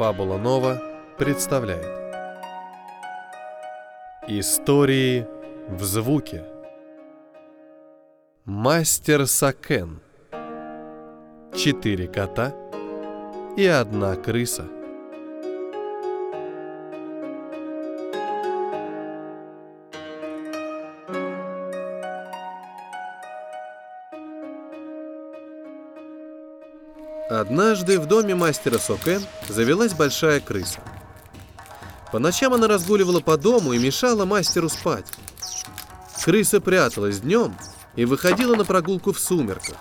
Фабула Нова представляет. Истории в звуке. Мастер Сакен. Четыре кота и одна крыса – Однажды в доме мастера Сокен завелась большая крыса. По ночам она разгуливала по дому и мешала мастеру спать. Крыса пряталась днем и выходила на прогулку в сумерках,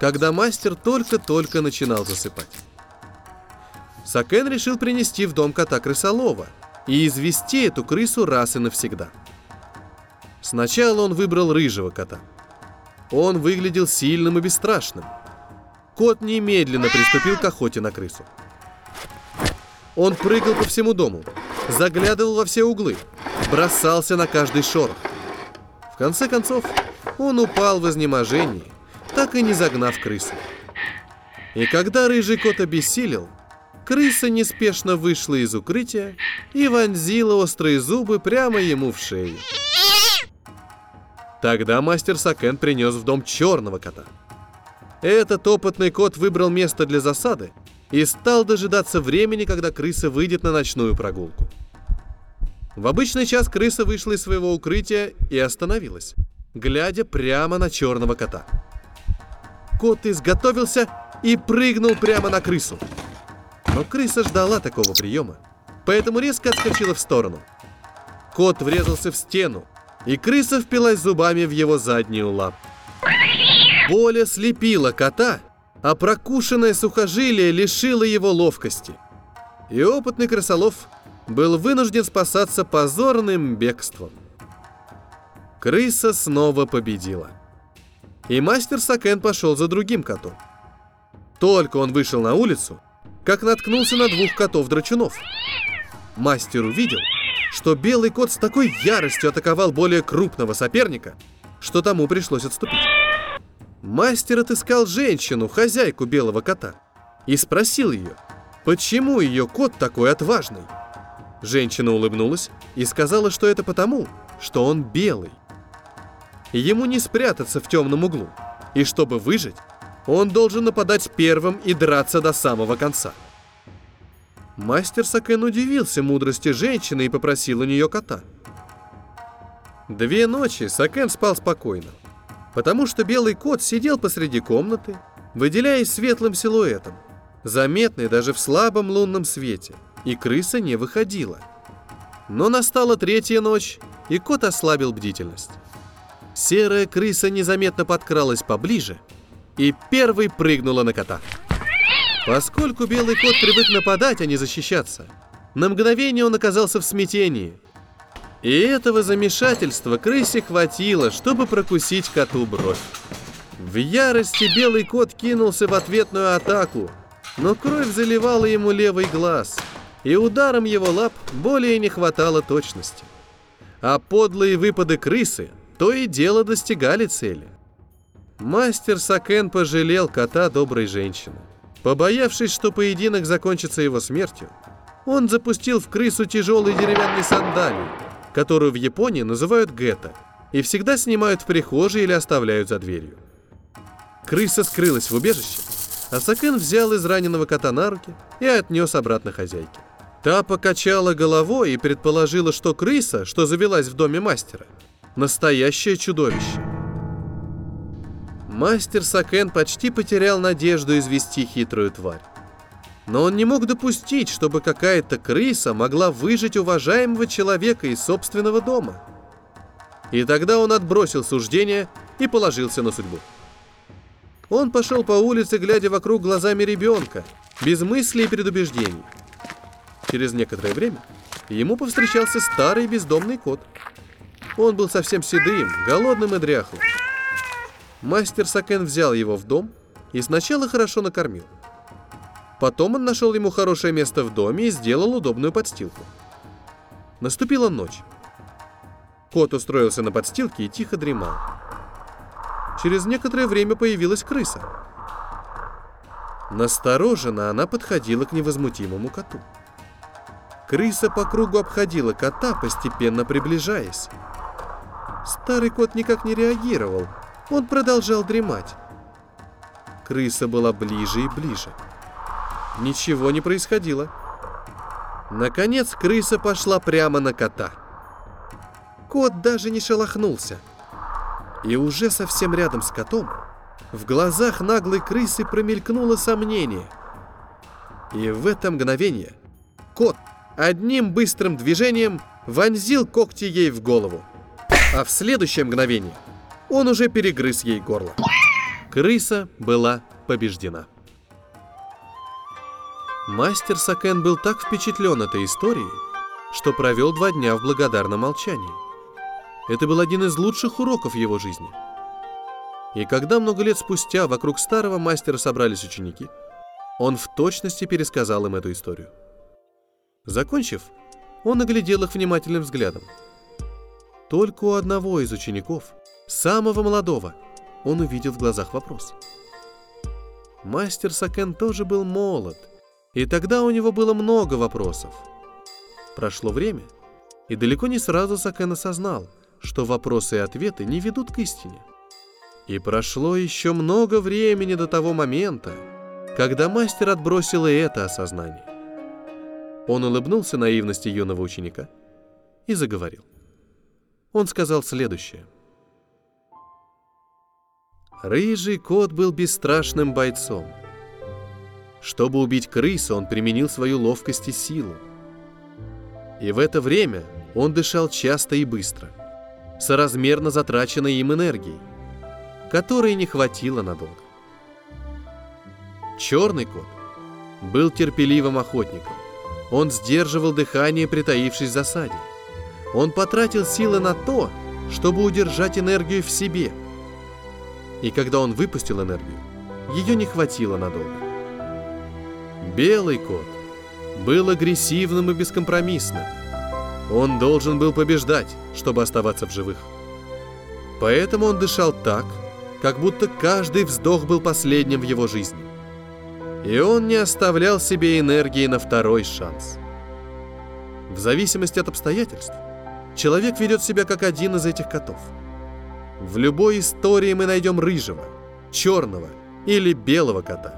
когда мастер только-только начинал засыпать. Сакен решил принести в дом кота крысолова и извести эту крысу раз и навсегда. Сначала он выбрал рыжего кота. Он выглядел сильным и бесстрашным – Кот немедленно приступил к охоте на крысу. Он прыгал по всему дому, заглядывал во все углы, бросался на каждый шорох. В конце концов, он упал в изнеможении, так и не загнав крысу. И когда рыжий кот обессилел, крыса неспешно вышла из укрытия и вонзила острые зубы прямо ему в шею. Тогда мастер Сакен принес в дом черного кота – этот опытный кот выбрал место для засады и стал дожидаться времени, когда крыса выйдет на ночную прогулку. В обычный час крыса вышла из своего укрытия и остановилась, глядя прямо на черного кота. Кот изготовился и прыгнул прямо на крысу. Но крыса ждала такого приема, поэтому резко отскочила в сторону. Кот врезался в стену, и крыса впилась зубами в его заднюю лапу. Боль слепила кота, а прокушенное сухожилие лишило его ловкости. И опытный крысолов был вынужден спасаться позорным бегством. Крыса снова победила. И мастер Сакен пошел за другим котом. Только он вышел на улицу, как наткнулся на двух котов-драчунов. Мастер увидел, что белый кот с такой яростью атаковал более крупного соперника, что тому пришлось отступить. Мастер отыскал женщину, хозяйку белого кота, и спросил ее, почему ее кот такой отважный. Женщина улыбнулась и сказала, что это потому, что он белый. Ему не спрятаться в темном углу, и чтобы выжить, он должен нападать первым и драться до самого конца. Мастер Сакен удивился мудрости женщины и попросил у нее кота. Две ночи Сакен спал спокойно потому что белый кот сидел посреди комнаты, выделяясь светлым силуэтом, заметный даже в слабом лунном свете, и крыса не выходила. Но настала третья ночь, и кот ослабил бдительность. Серая крыса незаметно подкралась поближе и первой прыгнула на кота. Поскольку белый кот привык нападать, а не защищаться, на мгновение он оказался в смятении – и этого замешательства крысе хватило, чтобы прокусить коту бровь. В ярости белый кот кинулся в ответную атаку, но кровь заливала ему левый глаз, и ударом его лап более не хватало точности. А подлые выпады крысы то и дело достигали цели. Мастер Сакен пожалел кота доброй женщины. Побоявшись, что поединок закончится его смертью, он запустил в крысу тяжелый деревянный сандалий, которую в Японии называют гетто, и всегда снимают в прихожей или оставляют за дверью. Крыса скрылась в убежище, а Сакен взял из раненого кота на руки и отнес обратно хозяйке. Та покачала головой и предположила, что крыса, что завелась в доме мастера, настоящее чудовище. Мастер Сакен почти потерял надежду извести хитрую тварь. Но он не мог допустить, чтобы какая-то крыса могла выжить уважаемого человека из собственного дома. И тогда он отбросил суждение и положился на судьбу. Он пошел по улице, глядя вокруг глазами ребенка, без мыслей и предубеждений. Через некоторое время ему повстречался старый бездомный кот. Он был совсем седым, голодным и дряхлым. Мастер Сакен взял его в дом и сначала хорошо накормил. Потом он нашел ему хорошее место в доме и сделал удобную подстилку. Наступила ночь. Кот устроился на подстилке и тихо дремал. Через некоторое время появилась крыса. Настороженно она подходила к невозмутимому коту. Крыса по кругу обходила кота, постепенно приближаясь. Старый кот никак не реагировал. Он продолжал дремать. Крыса была ближе и ближе. Ничего не происходило. Наконец крыса пошла прямо на кота. Кот даже не шелохнулся. И уже совсем рядом с котом в глазах наглой крысы промелькнуло сомнение. И в это мгновение кот одним быстрым движением вонзил когти ей в голову. А в следующее мгновение он уже перегрыз ей горло. Крыса была побеждена. Мастер Сакен был так впечатлен этой историей, что провел два дня в благодарном молчании. Это был один из лучших уроков его жизни. И когда много лет спустя вокруг старого мастера собрались ученики, он в точности пересказал им эту историю. Закончив, он оглядел их внимательным взглядом. Только у одного из учеников, самого молодого, он увидел в глазах вопрос. Мастер Сакен тоже был молод – и тогда у него было много вопросов. Прошло время, и далеко не сразу Сакен осознал, что вопросы и ответы не ведут к истине. И прошло еще много времени до того момента, когда мастер отбросил и это осознание. Он улыбнулся наивности юного ученика и заговорил. Он сказал следующее. Рыжий кот был бесстрашным бойцом – чтобы убить крысу, он применил свою ловкость и силу. И в это время он дышал часто и быстро, соразмерно затраченной им энергией, которой не хватило надолго. Черный кот был терпеливым охотником. Он сдерживал дыхание, притаившись в засаде. Он потратил силы на то, чтобы удержать энергию в себе. И когда он выпустил энергию, ее не хватило надолго. Белый кот был агрессивным и бескомпромиссным. Он должен был побеждать, чтобы оставаться в живых. Поэтому он дышал так, как будто каждый вздох был последним в его жизни. И он не оставлял себе энергии на второй шанс. В зависимости от обстоятельств, человек ведет себя как один из этих котов. В любой истории мы найдем рыжего, черного или белого кота –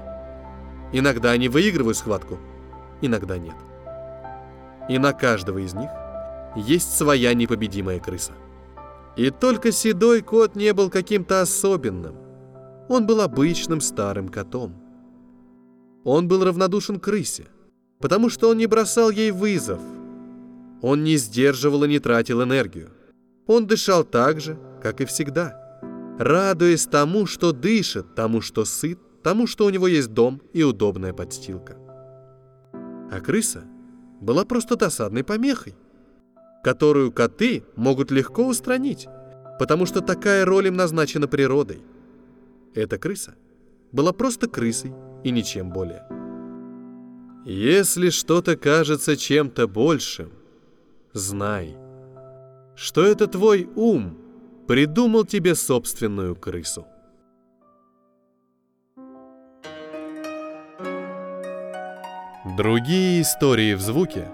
Иногда они выигрывают схватку, иногда нет. И на каждого из них есть своя непобедимая крыса. И только седой кот не был каким-то особенным. Он был обычным старым котом. Он был равнодушен крысе, потому что он не бросал ей вызов. Он не сдерживал и не тратил энергию. Он дышал так же, как и всегда, радуясь тому, что дышит, тому, что сыт, тому, что у него есть дом и удобная подстилка. А крыса была просто досадной помехой, которую коты могут легко устранить, потому что такая роль им назначена природой. Эта крыса была просто крысой и ничем более. Если что-то кажется чем-то большим, знай, что это твой ум придумал тебе собственную крысу. Другие истории в звуке.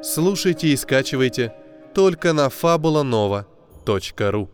Слушайте и скачивайте только на fabulanova.ru